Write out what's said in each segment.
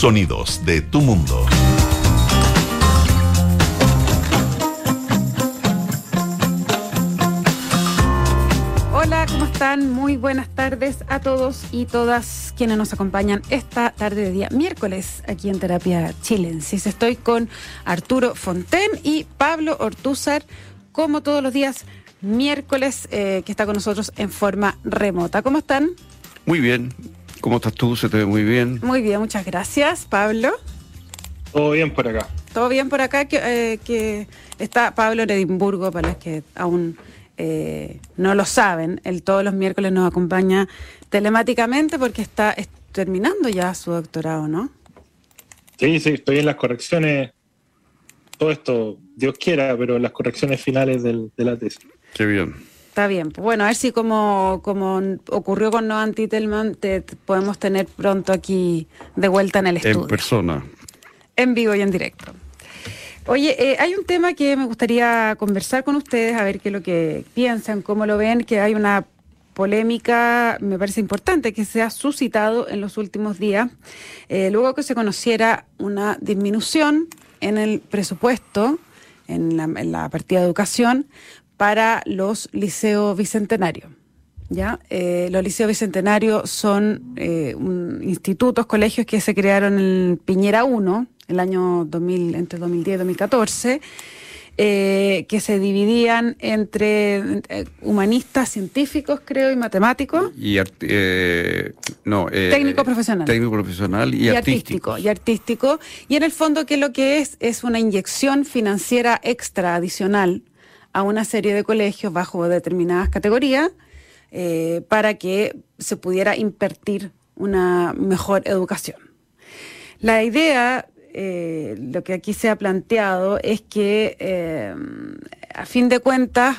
Sonidos de tu mundo. Hola, ¿cómo están? Muy buenas tardes a todos y todas quienes nos acompañan esta tarde de día miércoles aquí en Terapia Chilensis. Estoy con Arturo Fonten y Pablo Ortúzar, como todos los días miércoles, eh, que está con nosotros en forma remota. ¿Cómo están? Muy bien. ¿Cómo estás tú? Se te ve muy bien. Muy bien, muchas gracias. Pablo. Todo bien por acá. Todo bien por acá, que, eh, que está Pablo en Edimburgo, para los que aún eh, no lo saben. Él todos los miércoles nos acompaña telemáticamente porque está es- terminando ya su doctorado, ¿no? Sí, sí, estoy en las correcciones. Todo esto, Dios quiera, pero en las correcciones finales del- de la tesis. Qué bien. Está bien. Bueno, a ver si como, como ocurrió con Noam Titelman, te, podemos tener pronto aquí de vuelta en el estudio. En persona. en vivo y en directo. Oye, eh, hay un tema que me gustaría conversar con ustedes, a ver qué es lo que piensan, cómo lo ven, que hay una polémica, me parece importante, que se ha suscitado en los últimos días, eh, luego que se conociera una disminución en el presupuesto, en la, en la partida de educación, para los liceos bicentenarios. ¿ya? Eh, los liceos bicentenarios son eh, un- institutos, colegios que se crearon en Piñera 1, el año 2000, entre 2010 y 2014, eh, que se dividían entre eh, humanistas, científicos, creo, y matemáticos. Y no, Técnico profesional. Técnico profesional y, artístico. y artístico. Y en el fondo, que lo que es? Es una inyección financiera extra adicional a una serie de colegios bajo determinadas categorías eh, para que se pudiera impartir una mejor educación. La idea, eh, lo que aquí se ha planteado, es que eh, a fin de cuentas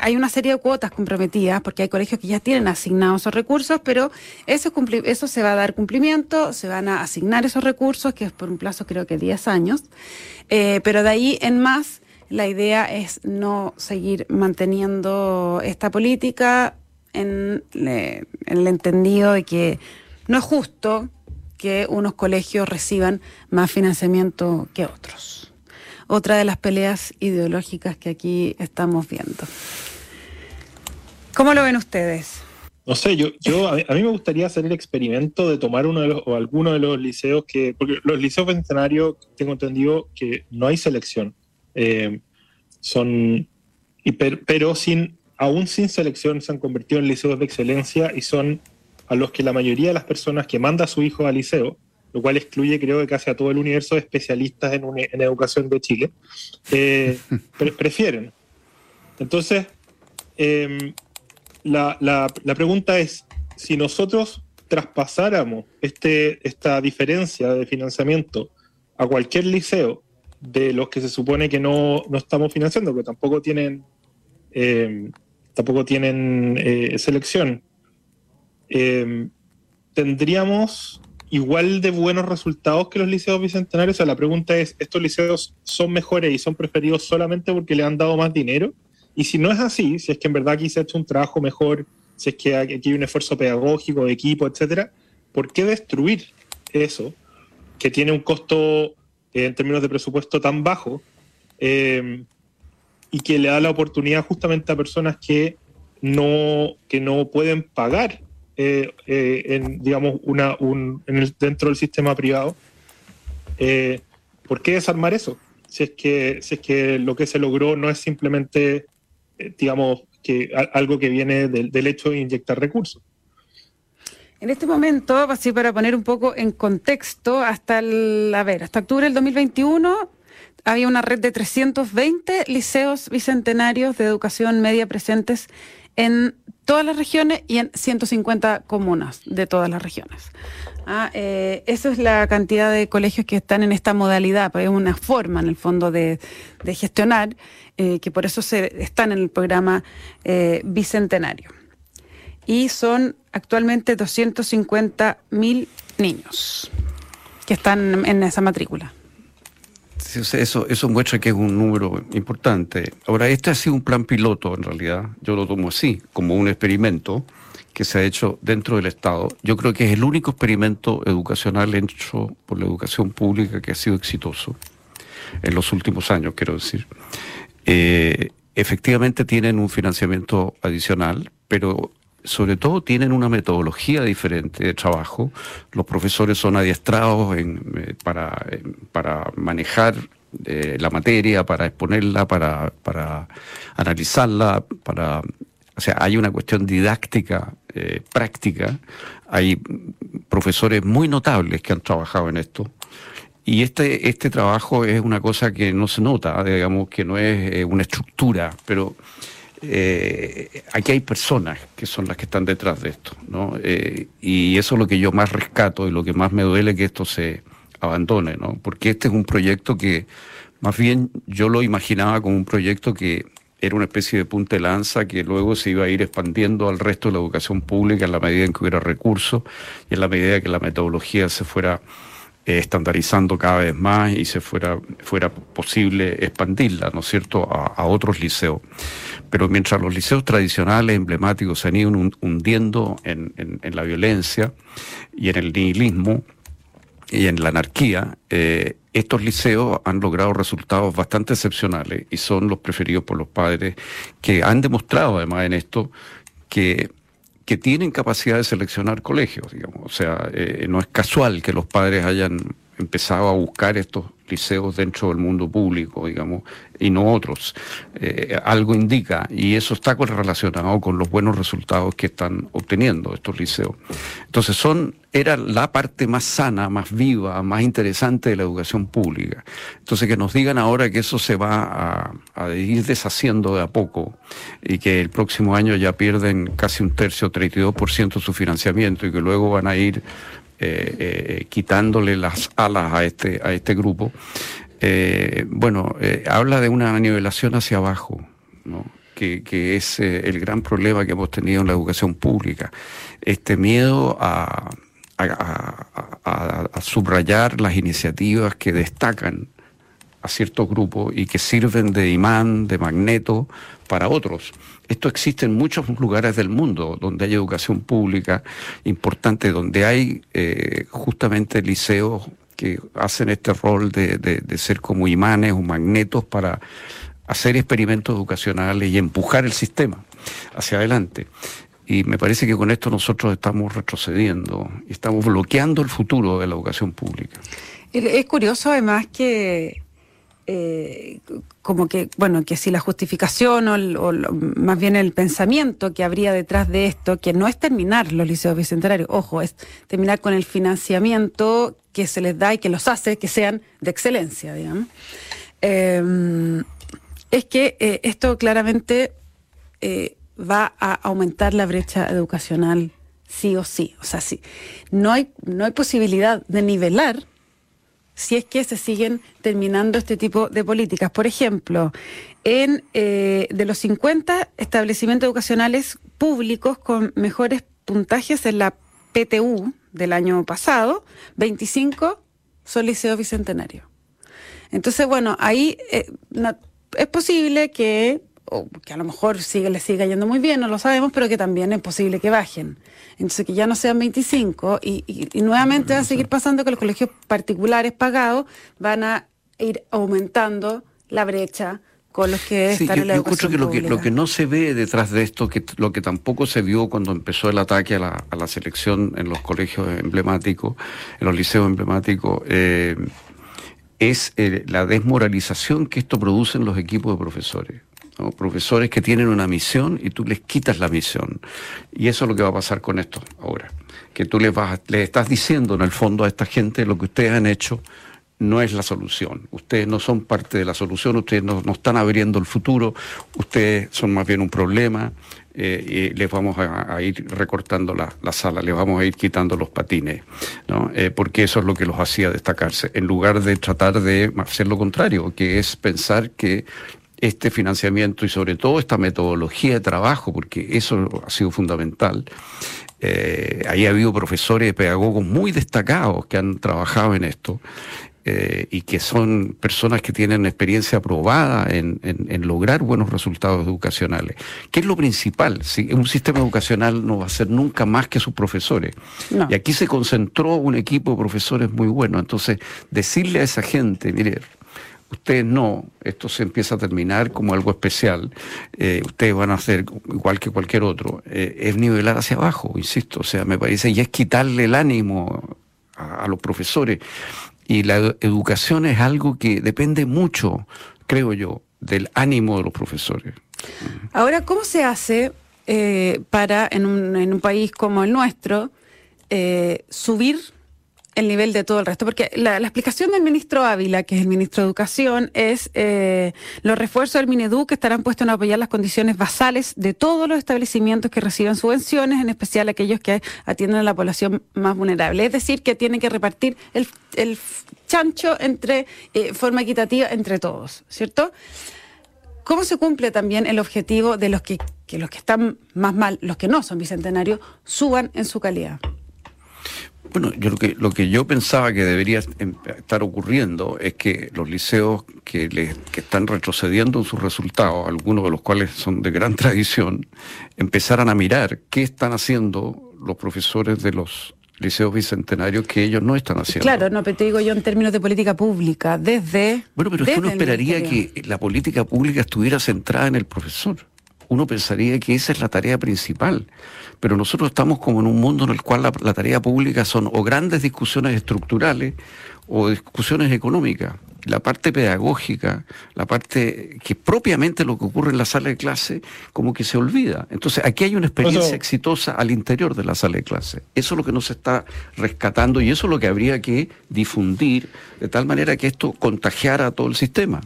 hay una serie de cuotas comprometidas, porque hay colegios que ya tienen asignados esos recursos, pero eso, eso se va a dar cumplimiento, se van a asignar esos recursos, que es por un plazo creo que 10 años, pero de ahí en más la idea es no seguir manteniendo esta política en, el entendido de que no es justo que unos colegios reciban más financiamiento que otros. Otra de las peleas ideológicas que aquí estamos viendo. ¿Cómo lo ven ustedes? No sé, yo, yo a, mí, me gustaría hacer el experimento de tomar uno de los, o alguno de los liceos que, porque los liceos bicentenarios, tengo entendido que no hay selección. Eh, son, y per- pero sin, aún sin selección se han convertido en liceos de excelencia y son a los que la mayoría de las personas que manda a su hijo al liceo, lo cual excluye creo que casi a todo el universo de especialistas en, educación de Chile, eh, pre- prefieren. Entonces, em, la, la- la pregunta es, si nosotros traspasáramos este, esta diferencia de financiamiento a cualquier liceo de los que se supone que no, no estamos financiando, que tampoco tienen, eh, tampoco tienen eh, selección, eh, tendríamos igual de buenos resultados que los liceos bicentenarios. O sea, la pregunta es, ¿estos liceos son mejores y son preferidos solamente porque le han dado más dinero? Y si no es así, si es que en verdad aquí se ha hecho un trabajo mejor, si es que aquí hay un esfuerzo pedagógico, de equipo, etcétera, ¿por qué destruir eso que tiene un costo en términos de presupuesto tan bajo eh, y que le da la oportunidad justamente a personas que no, que no pueden pagar eh, eh, digamos, una, un, dentro del sistema privado? Eh, ¿Por qué desarmar eso? Si es, que, si es que lo que se logró no es simplemente, eh, digamos, que algo que viene del, del hecho de inyectar recursos. En este momento, así para poner un poco en contexto, hasta el, a ver, hasta octubre del 2021 había una red de 320 liceos bicentenarios de educación media presentes en todas las regiones y en 150 comunas de todas las regiones. Ah, eh, esa es la cantidad de colegios que están en esta modalidad, pues es una forma en el fondo de, gestionar, eh, que por eso se, están en el programa eh, bicentenario y son actualmente 250 mil niños que están en esa matrícula. Eso, eso muestra que es un número importante. Ahora, este ha sido un plan piloto, en realidad. Yo lo tomo así, como un experimento que se ha hecho dentro del Estado. Yo creo que es el único experimento educacional hecho por la educación pública que ha sido exitoso en los últimos años, quiero decir. Eh, efectivamente tienen un financiamiento adicional, pero sobre todo tienen una metodología diferente de trabajo. Los profesores son adiestrados eh, para, para manejar eh, la materia, para exponerla, para, para analizarla, para... O sea, hay una cuestión didáctica, eh, práctica. Hay profesores muy notables que han trabajado en esto. Y este, este trabajo es una cosa que no se nota, digamos, que no es eh, una estructura, pero eh, aquí hay personas que son las que están detrás de esto, ¿no? Eh, y eso es lo que yo más rescato y lo que más me duele que esto se abandone, ¿no? Porque este es un proyecto que, más bien, yo lo imaginaba como un proyecto que era una especie de punta de lanza que luego se iba a ir expandiendo al resto de la educación pública en la medida en que hubiera recursos y en la medida que la metodología se fuera eh, estandarizando cada vez más y se fuera, fuera posible expandirla, ¿no es cierto?, a, otros liceos. Pero mientras los liceos tradicionales, emblemáticos, se han ido hundiendo en, la violencia y en el nihilismo y en la anarquía, eh, estos liceos han logrado resultados bastante excepcionales y son los preferidos por los padres que han demostrado además en esto que que tienen capacidad de seleccionar colegios, digamos. O sea, eh, no es casual que los padres hayan empezado a buscar estos liceos dentro del mundo público, digamos, y no otros. Eh, algo indica, y eso está relacionado con los buenos resultados que están obteniendo estos liceos. Entonces, son, era la parte más sana, más viva, más interesante de la educación pública. Entonces, que nos digan ahora que eso se va a, ir deshaciendo de a poco y que el próximo año ya pierden casi un tercio, 32% de su financiamiento y que luego van a ir eh, eh, quitándole las alas a este, a este grupo, eh, bueno, habla de una nivelación hacia abajo, que, es el gran problema que hemos tenido en la educación pública. Este miedo a, subrayar las iniciativas que destacan a ciertos grupos y que sirven de imán, de magneto para otros. Esto existe en muchos lugares del mundo donde hay educación pública importante, donde hay eh, justamente liceos que hacen este rol de, de, ser como imanes o magnetos para hacer experimentos educacionales y empujar el sistema hacia adelante. Y me parece que con esto nosotros estamos retrocediendo estamos bloqueando el futuro de la educación pública. Es curioso además que eh, como que, bueno, que si la justificación o, más bien el pensamiento que habría detrás de esto, que no es terminar los liceos bicentenarios, ojo, es terminar con el financiamiento que se les da y que los hace que sean de excelencia, digamos, em, es que eh, esto claramente eh, va a aumentar la brecha educacional sí o sí. O sea, sí, no hay, no hay posibilidad de nivelar si es que se siguen terminando este tipo de políticas. Por ejemplo, en eh, de los 50 establecimientos educacionales públicos con mejores puntajes en la PTU del año pasado, 25 son liceos bicentenarios. Entonces, bueno, ahí eh, es posible que o que a lo mejor sigue, le siga yendo muy bien, no lo sabemos, pero que también es posible que bajen. Entonces, que ya no sean 25 y, y, nuevamente va a seguir pasando que los colegios particulares pagados van a ir aumentando la brecha con los que están en la yo que lo, que lo que no se ve detrás de esto, que lo que tampoco se vio cuando empezó el ataque a la, a la selección en los colegios emblemáticos, en los liceos emblemáticos, eh, es eh, la desmoralización que esto produce en los equipos de profesores profesores que tienen una misión y tú les quitas la misión. Y eso es lo que va a pasar con esto ahora. Que tú les, vas, les estás diciendo en el fondo a esta gente lo que ustedes han hecho no es la solución. Ustedes no son parte de la solución, ustedes no, están abriendo el futuro, ustedes son más bien un problema. Eh, y les vamos a, ir recortando la, sala, les vamos a ir quitando los patines, ¿no? Eh, porque eso es lo que los hacía destacarse, en lugar de tratar de hacer lo contrario, que es pensar que este financiamiento y sobre todo esta metodología de trabajo, porque eso ha sido fundamental. Eh, ahí ha habido profesores, pedagogos muy destacados que han trabajado en esto eh, y que son personas que tienen experiencia probada en, lograr buenos resultados educacionales. ¿Qué es lo principal? Si un sistema educacional no va a ser nunca más que sus profesores. Y aquí se concentró un equipo de profesores muy bueno. Entonces, decirle a esa gente, mire, ustedes no, esto se empieza a terminar como algo especial, eh, ustedes van a hacer igual que cualquier otro, eh, es nivelar hacia abajo, insisto, o sea, me parece, y es quitarle el ánimo a los profesores. Y la educación es algo que depende mucho, creo yo, del ánimo de los profesores. Ahora, ¿cómo se hace eh, para, en un, en un, país como el nuestro, subir el nivel de todo el resto. Porque la, explicación del ministro Ávila, que es el ministro de Educación, es eh, los refuerzos del Minedu que estarán puestos en apoyar las condiciones basales de todos los establecimientos que reciben subvenciones, en especial aquellos que atienden a la población más vulnerable. Es decir, que tienen que repartir el, chancho entre eh, forma equitativa entre todos, ¿cierto? ¿Cómo se cumple también el objetivo de los que, que los que están más mal, los que no son bicentenarios, suban en su calidad? Bueno, yo lo que, lo que yo pensaba que debería estar ocurriendo es que los liceos que, le, que están retrocediendo en sus resultados, algunos de los cuales son de gran tradición, empezaran a mirar qué están haciendo los profesores de los liceos bicentenarios que ellos no están haciendo. Claro, no, pero te digo yo en términos de política pública, desde... Bueno, pero es que uno esperaría que la política pública estuviera centrada en el profesor. Uno pensaría que esa es la tarea principal pero nosotros estamos como en un mundo en el cual la, tarea pública son o grandes discusiones estructurales o discusiones económicas. La parte pedagógica, la parte que propiamente lo que ocurre en la sala de clase, como que se olvida. Entonces, aquí hay una experiencia exitosa al interior de la sala de clase. Eso es lo que nos está rescatando y eso es lo que habría que difundir de tal manera que esto contagiara a todo el sistema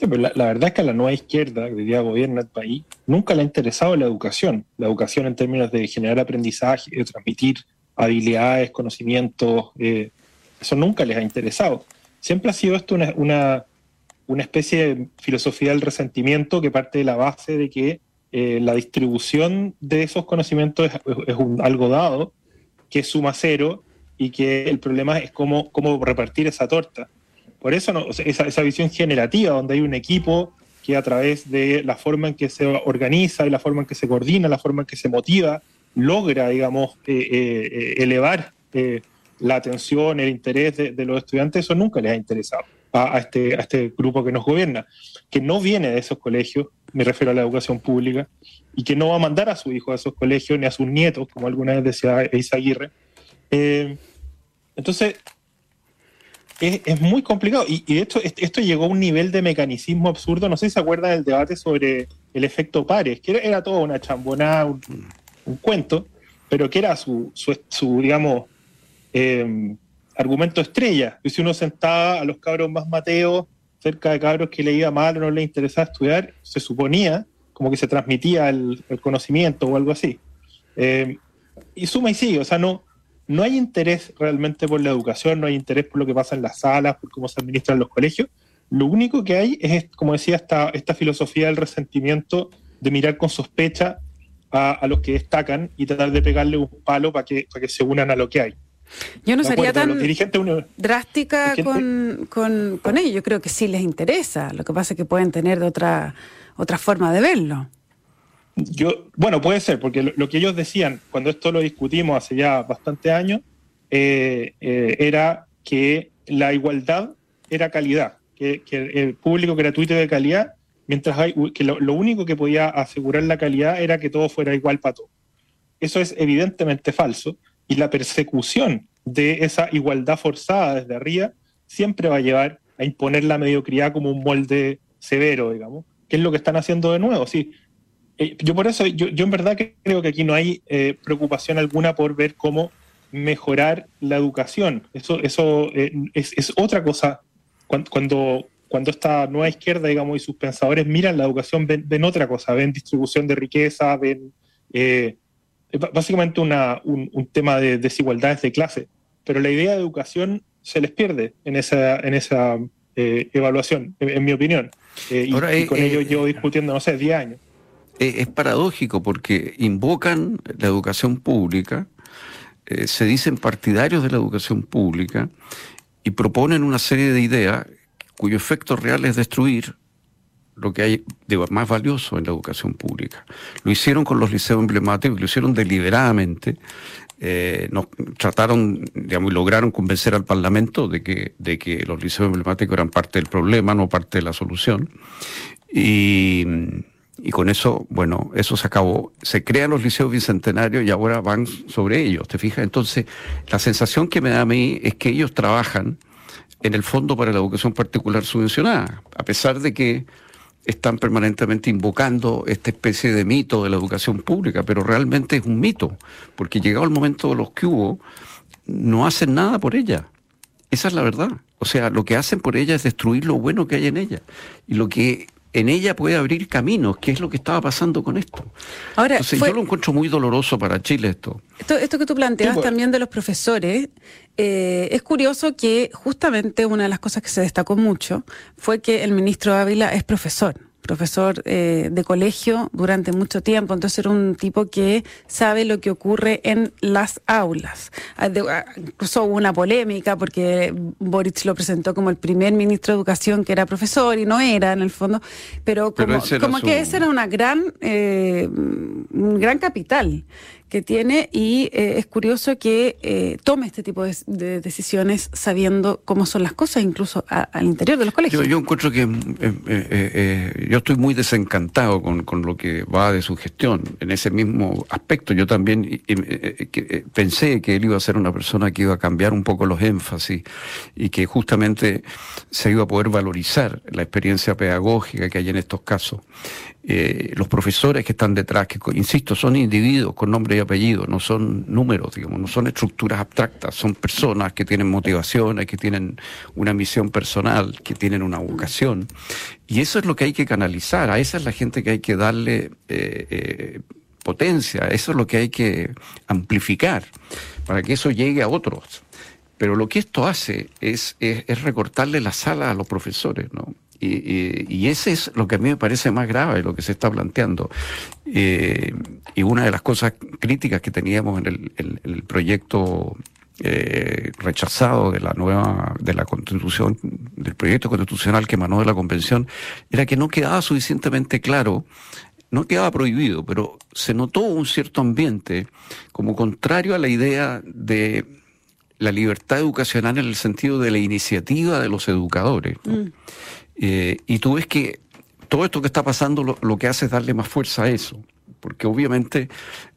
la, verdad es que a la nueva izquierda, que día gobierna el país, nunca le ha interesado la educación. La educación en términos de generar aprendizaje, de transmitir habilidades, conocimientos, eh, eso nunca les ha interesado. Siempre ha sido esto una, una, especie de filosofía del resentimiento que parte de la base de que eh, la distribución de esos conocimientos es, algo dado, que suma cero y que el problema es cómo, cómo repartir esa torta. Por eso esa, visión generativa, donde hay un equipo que a través de la forma en que se organiza y la forma en que se coordina, la forma en que se motiva, logra, digamos, eh, eh, elevar eh, la atención, el interés de, los estudiantes, eso nunca les ha interesado a, este, a este grupo que nos gobierna, que no viene de esos colegios, me refiero a la educación pública, y que no va a mandar a su hijo a esos colegios ni a sus nietos, como alguna vez decía Isa Aguirre. entonces, es, muy complicado. Y, de hecho, esto llegó a un nivel de mecanismo absurdo. No sé si se acuerdan del debate sobre el efecto pares, que era, todo una chambonada, un, cuento, pero que era su, su, digamos, em, argumento estrella. Y si uno sentaba a los cabros más mateos cerca de cabros que le iba mal o no le interesaba estudiar, se suponía como que se transmitía el, conocimiento o algo así. Em, y suma y sigue, o sea, no, no hay interés realmente por la educación, no hay interés por lo que pasa en las salas, por cómo se administran los colegios. Lo único que hay es, como decía, esta, esta filosofía del resentimiento de mirar con sospecha a, los que destacan y tratar de pegarle un palo para que, para que se unan a lo que hay. Yo no sería tan drástica con, con, con ello. Yo creo que sí les interesa. Lo que pasa es que pueden tener de otra, otra forma de verlo. Yo, bueno, puede ser, porque lo, que ellos decían cuando esto lo discutimos hace ya bastante años, eh, eh, era que la igualdad era calidad, que, el público gratuito de calidad, mientras hay, que lo, único que podía asegurar la calidad era que todo fuera igual para todos. Eso es evidentemente falso y la persecución de esa igualdad forzada desde arriba siempre va a llevar a imponer la mediocridad como un molde severo, digamos, que es lo que están haciendo de nuevo. Sí, eh, yo por eso, yo, en verdad creo que aquí no hay eh, preocupación alguna por ver cómo mejorar la educación. Eso, eso eh, es, otra cosa. Cuando, cuando, esta nueva izquierda, digamos, y sus pensadores miran la educación, ven, otra cosa, ven distribución de riqueza, ven básicamente una, un, tema de desigualdades de clase. Pero la idea de educación se les pierde en esa, en esa evaluación, en, mi opinión. y, y, con ello yo discutiendo, no sé, 10 años es paradójico porque invocan la educación pública, eh, se dicen partidarios de la educación pública y proponen una serie de ideas cuyo efecto real es destruir lo que hay de más valioso en la educación pública. Lo hicieron con los liceos emblemáticos, lo hicieron deliberadamente, eh, nos trataron, digamos, y lograron convencer al Parlamento de que, de que los liceos emblemáticos eran parte del problema, no parte de la solución. Y, y con eso, bueno, eso se acabó. Se crean los liceos bicentenarios y ahora van sobre ellos, ¿te fijas? Entonces, la sensación que me da a mí es que ellos trabajan en el Fondo para la Educación Particular Subvencionada, a pesar de que están permanentemente invocando esta especie de mito de la educación pública, pero realmente es un mito, porque llegado el momento de los que hubo, no hacen nada por ella. Esa es la verdad. O sea, lo que hacen por ella es destruir lo bueno que hay en ella. Y lo que en ella puede abrir caminos, que es lo que estaba pasando con esto. Ahora, Entonces, yo lo encuentro muy doloroso para Chile esto. Esto, que tú planteas pues. también de los profesores, eh, es curioso que justamente una de las cosas que se destacó mucho fue que el ministro Ávila es profesor profesor eh, de colegio durante mucho tiempo, entonces era un tipo que sabe lo que ocurre en las aulas. Ah, ah, incluso hubo una polémica porque Boric lo presentó como el primer ministro de Educación que era profesor y no era en el fondo, pero como, como que ese era una gran, eh, un gran capital que tiene y eh, es curioso que eh, tome este tipo de, decisiones sabiendo cómo son las cosas, incluso al interior de los colegios. Yo, encuentro que eh, yo estoy muy desencantado con, con, lo que va de su gestión. En ese mismo aspecto, yo también pensé que él iba a ser una persona que iba a cambiar un poco los énfasis y que justamente se iba a poder valorizar la experiencia pedagógica que hay en estos casos. Eh, los profesores que están detrás, que insisto, son individuos con nombre y apellido, no son números, digamos, no son estructuras abstractas, son personas que tienen motivaciones, que tienen una misión personal, que tienen una vocación. Y eso es lo que hay que canalizar, a esa es la gente que hay que darle eh, eh, potencia, eso es lo que hay que amplificar para que eso llegue a otros. Pero lo que esto hace es, es, es recortarle la sala a los profesores, ¿no? Y, y, ese es lo que a mí me parece más grave, lo que se está planteando. Eh, y una de las cosas críticas que teníamos en el, proyecto eh, rechazado de la nueva, de la constitución, del proyecto constitucional que emanó de la convención, era que no quedaba suficientemente claro, no quedaba prohibido, pero se notó un cierto ambiente como contrario a la idea de la libertad educacional en el sentido de la iniciativa de los educadores. Mm. Eh, y tú ves que todo esto que está pasando lo, que hace es darle más fuerza a eso. Porque obviamente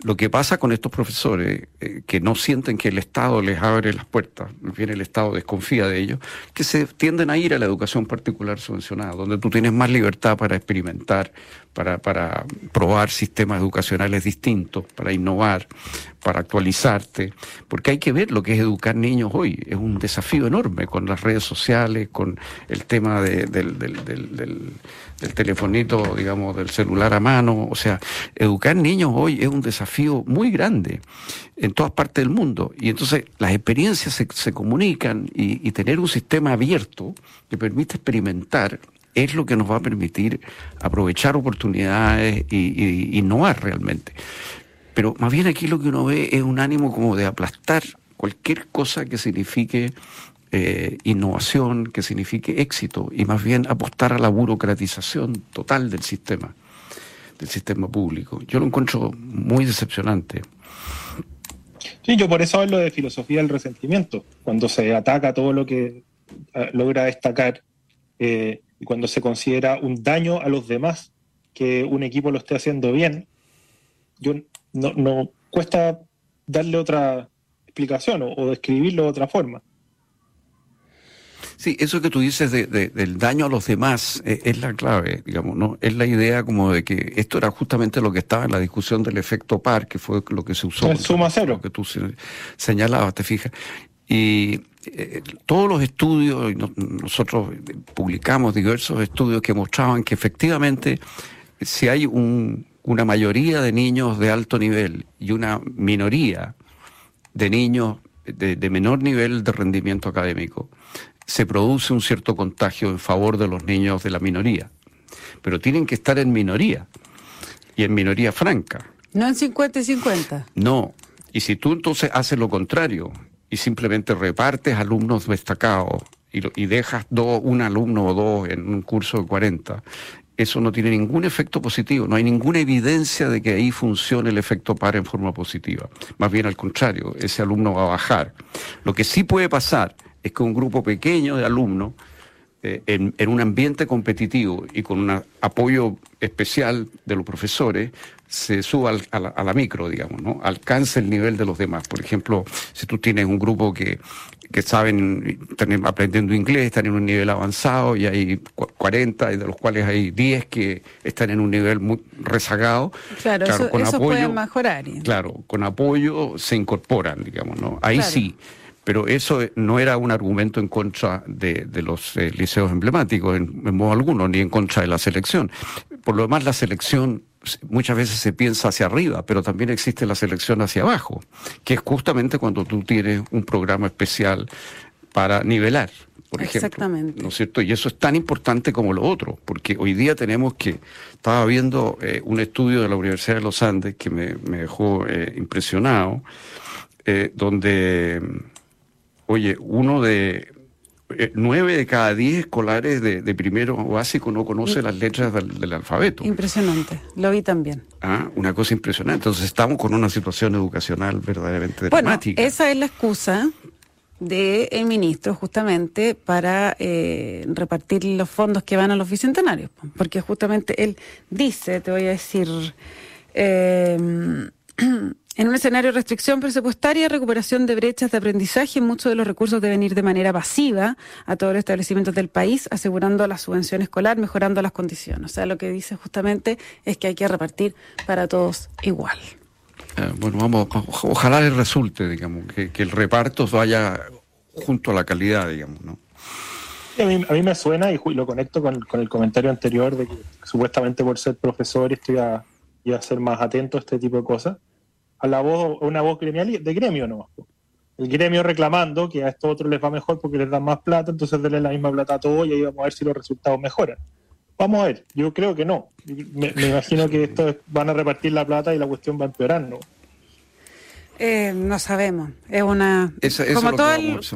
lo que pasa con estos profesores eh, que no sienten que el Estado les abre las puertas, bien el Estado desconfía de ellos, que se tienden a ir a la educación particular subvencionada, donde tú tienes más libertad para experimentar, para, para probar sistemas educacionales distintos, para innovar, para actualizarte, porque hay que ver lo que es educar niños hoy. Es un desafío enorme con las redes sociales, con el tema de, del, del, del, del, telefonito, digamos, del celular a mano. O sea, educar niños hoy es un desafío muy grande en todas partes del mundo. Y entonces las experiencias se, se comunican y, y tener un sistema abierto que permite experimentar es lo que nos va a permitir aprovechar oportunidades y, innovar realmente. Pero más bien aquí lo que uno ve es un ánimo como de aplastar cualquier cosa que signifique eh, innovación, que signifique éxito, y más bien apostar a la burocratización total del sistema, del sistema público. Yo lo encuentro muy decepcionante. Sí, yo por eso hablo de filosofía del resentimiento, cuando se ataca todo lo que eh, logra destacar eh, y cuando se considera un daño a los demás que un equipo lo esté haciendo bien, yo no, no cuesta darle otra explicación o, describirlo de otra forma. Sí, eso que tú dices de, del daño a los demás eh, es, la clave, digamos, ¿no? Es la idea como de que esto era justamente lo que estaba en la discusión del efecto par, que fue lo que se usó. El suma cero. Lo que tú señalabas, te fijas. Y eh, todos los estudios, nosotros publicamos diversos estudios que mostraban que efectivamente si hay un, una mayoría de niños de alto nivel y una minoría de niños de, de, menor nivel de rendimiento académico, se produce un cierto contagio en favor de los niños de la minoría. Pero tienen que estar en minoría y en minoría franca. No en 50 y 50. No. Y si tú entonces haces lo contrario y simplemente repartes alumnos destacados y, y dejas dos, un alumno o dos en un curso de 40, eso no tiene ningún efecto positivo, no hay ninguna evidencia de que ahí funcione el efecto par en forma positiva. Más bien al contrario, ese alumno va a bajar. Lo que sí puede pasar es que un grupo pequeño de alumnos, eh, en, en, un ambiente competitivo y con un apoyo especial de los profesores, se suba al, a, la, a, la, micro, digamos, ¿no? Alcance el nivel de los demás. Por ejemplo, si tú tienes un grupo que, que saben, están aprendiendo inglés, están en un nivel avanzado y hay 40, y de los cuales hay 10 que están en un nivel muy rezagado. Claro, claro eso, con eso apoyo, pueden mejorar. Claro, con apoyo se incorporan, digamos, ¿no? Ahí Claro. sí. Pero eso no era un argumento en contra de, de los eh, liceos emblemáticos, en, en modo alguno, ni en contra de la selección. Por lo demás, la selección muchas veces se piensa hacia arriba, pero también existe la selección hacia abajo, que es justamente cuando tú tienes un programa especial para nivelar, por ejemplo. Exactamente. ¿No es cierto? Y eso es tan importante como lo otro, porque hoy día tenemos que, estaba viendo eh, un estudio de la Universidad de los Andes que me, me dejó eh, impresionado, eh, donde, oye, uno de, eh, nueve de cada diez escolares de, de primero básico no conoce las letras del, del alfabeto. Impresionante, lo vi también. Ah, una cosa impresionante. Entonces estamos con una situación educacional verdaderamente Bueno, dramática. esa es la excusa del ministro justamente para eh, repartir los fondos que van a los bicentenarios, po, porque justamente él dice, te voy a decir, eh, en un escenario de restricción presupuestaria, recuperación de brechas de aprendizaje, muchos de los recursos deben ir de manera pasiva a todos los establecimientos del país, asegurando la subvención escolar, mejorando las condiciones. O sea, lo que dice justamente es que hay que repartir para todos igual. Eh, bueno, vamos, ojalá les resulte, digamos, que, que el reparto vaya junto a la calidad, digamos, ¿no? A mí, a mí me suena y lo conecto con, con el comentario anterior de que supuestamente por ser profesor estoy a ser más atento a este tipo de cosas. A la voz, a una voz gremial y- de gremio nomás. El gremio reclamando que a estos otros les va mejor porque les dan más plata, entonces denle la misma plata a todos y ahí vamos a ver si los resultados mejoran. Vamos a ver, yo creo que no. Me, me imagino que esto es- van a repartir la plata y la cuestión va a empeorar, ¿no? Eh, no sabemos. Es una. Eso- eso es como todo el.